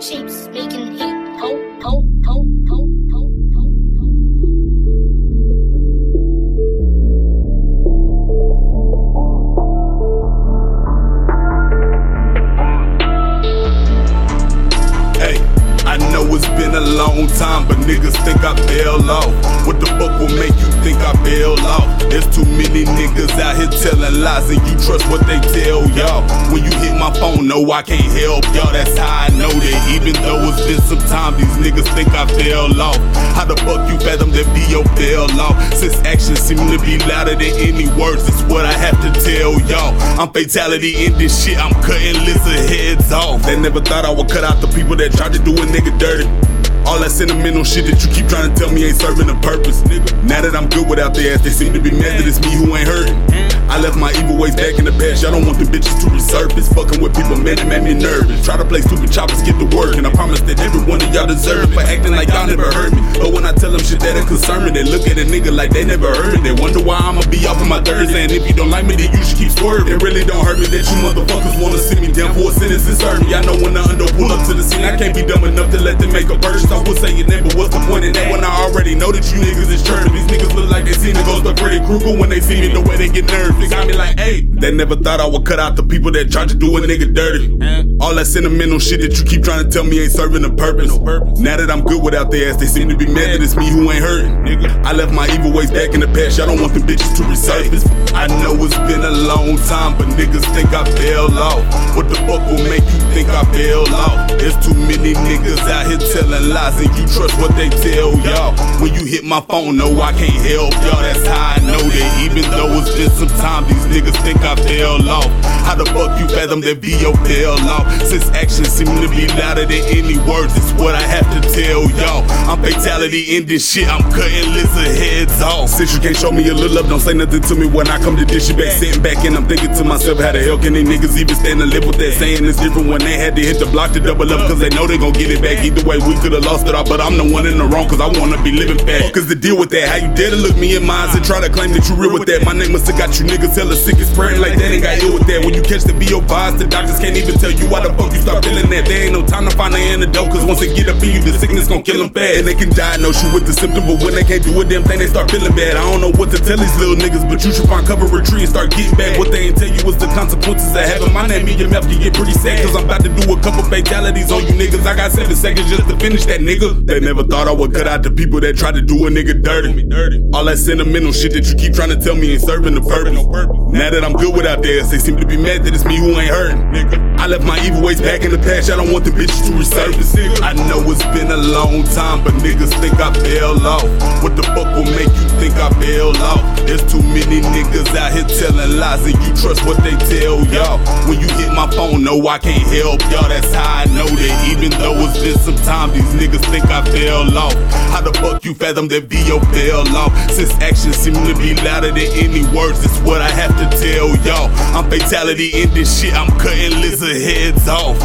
shapes making hate. Ho, ho, ho, ho, it's been a long time, but niggas think I fell off. What the fuck will make you think I fell off? It's too many niggas out here telling lies, and you trust what they tell y'all. When you hit my phone, no, I can't help y'all. That's how I know that even though it's been some time, these niggas think I fell off. How the fuck you fathom that VO fell off? Since actions seem to be louder than any words, it's what I have to tell y'all. I'm fatality in this shit, I'm cutting lizard heads off. They never thought I would cut out the people that tried to do a nigga dirty. That sentimental shit that you keep trying to tell me ain't serving a purpose, nigga. Now that I'm good without the ass, they seem to be mad that it's me who ain't hurting. I left my evil ways back in the past. Y'all don't want the bitches to resurface. Fucking with people, man, it made me nervous. Try to play stupid choppers, get to work. And I promise that every one of y'all deserve it for acting like y'all never heard me. But when I tell them shit that ain't concern me, they look at a nigga like they never heard me. They wonder why I'ma be off on my Thursday. And if you don't like me, then you should keep swerving. It really don't hurt me that you motherfuckers wanna sit me down for a sentence and serve me. I know when the under pull up to the scene, I can't be dumb enough to let them make a verse. I would say your name, but what's the point in that when I already know that you Krueger when they see me, the way they get nervous. They got me like, hey. They never thought I would cut out the people that tried to do a nigga dirty. All that sentimental shit that you keep trying to tell me ain't serving a purpose. Now that I'm good without their ass, they seem to be mad that it's me who ain't hurting. I left my evil ways back in the past. Y'all don't want them bitches to resurface. I know it's been a long time, but niggas think I fell off. What the fuck will make you think I fell off? There's too many niggas out here telling lies, and you trust what they tell y'all. When you hit my phone, no, I can't help y'all. That's how I know that even though it's been some time, these niggas think I fell off. How the fuck you fathom that VO fell off? Since actions seem to be louder than any words, it's what I have to tell y'all. I'm fatality in this shit, I'm cutting lizard heads off. Since you can't show me a little love, don't say nothing to me when I come to dish you back. Sitting back and I'm thinking to myself, how the hell can they niggas even stand to live with that? Saying it's different when they had to hit the block to double up, cause they know they gon' get it back. Either way, we could've lost it all, but I'm the one in the wrong, cause I wanna be living fast. Cause to deal with that, how you dare to look me in my eyes and try to claim that you real with that? My name must've got you niggas hella sick and spreading like that ain't got ill with that. When you catch the VO vibes, the doctors can't even tell you why the fuck you start feeling that. There ain't no time to find an antidote, cause once they get up in you, the sickness gon' kill them fast. And they can diagnose you with the symptom, but when they can't do a damn thing, they start feeling bad. I don't know what to tell these little niggas, but you should find cover, retreat, and start getting back. What they ain't tell you was the consequences of having my name in your mouth. You get pretty sad, cause I'm about to do a couple fatalities on you niggas. I got seven seconds just to finish that nigga. They never thought I would cut out the people that tried to do a nigga dirty. All that sentimental shit that you keep trying to tell me ain't serving the purpose. Now that I'm good without theirs, they seem to be mad that it's me who ain't hurting. Nigga. I left my evil ways back in the past. I don't want the bitches to resurface. I know it's been a long time, but niggas think I fell off. What the fuck will make you think I fell off? There's too many niggas out here telling lies, and you trust what they tell y'all. When you hit my phone, no, I can't help y'all. That's how I know that even though it's been some time, these niggas think I fell off. How the fuck you fathom that VO fell off? Since actions seem to be louder than any words, it's what I have to tell y'all. I'm fatality in this shit, I'm cutting lizard heads off.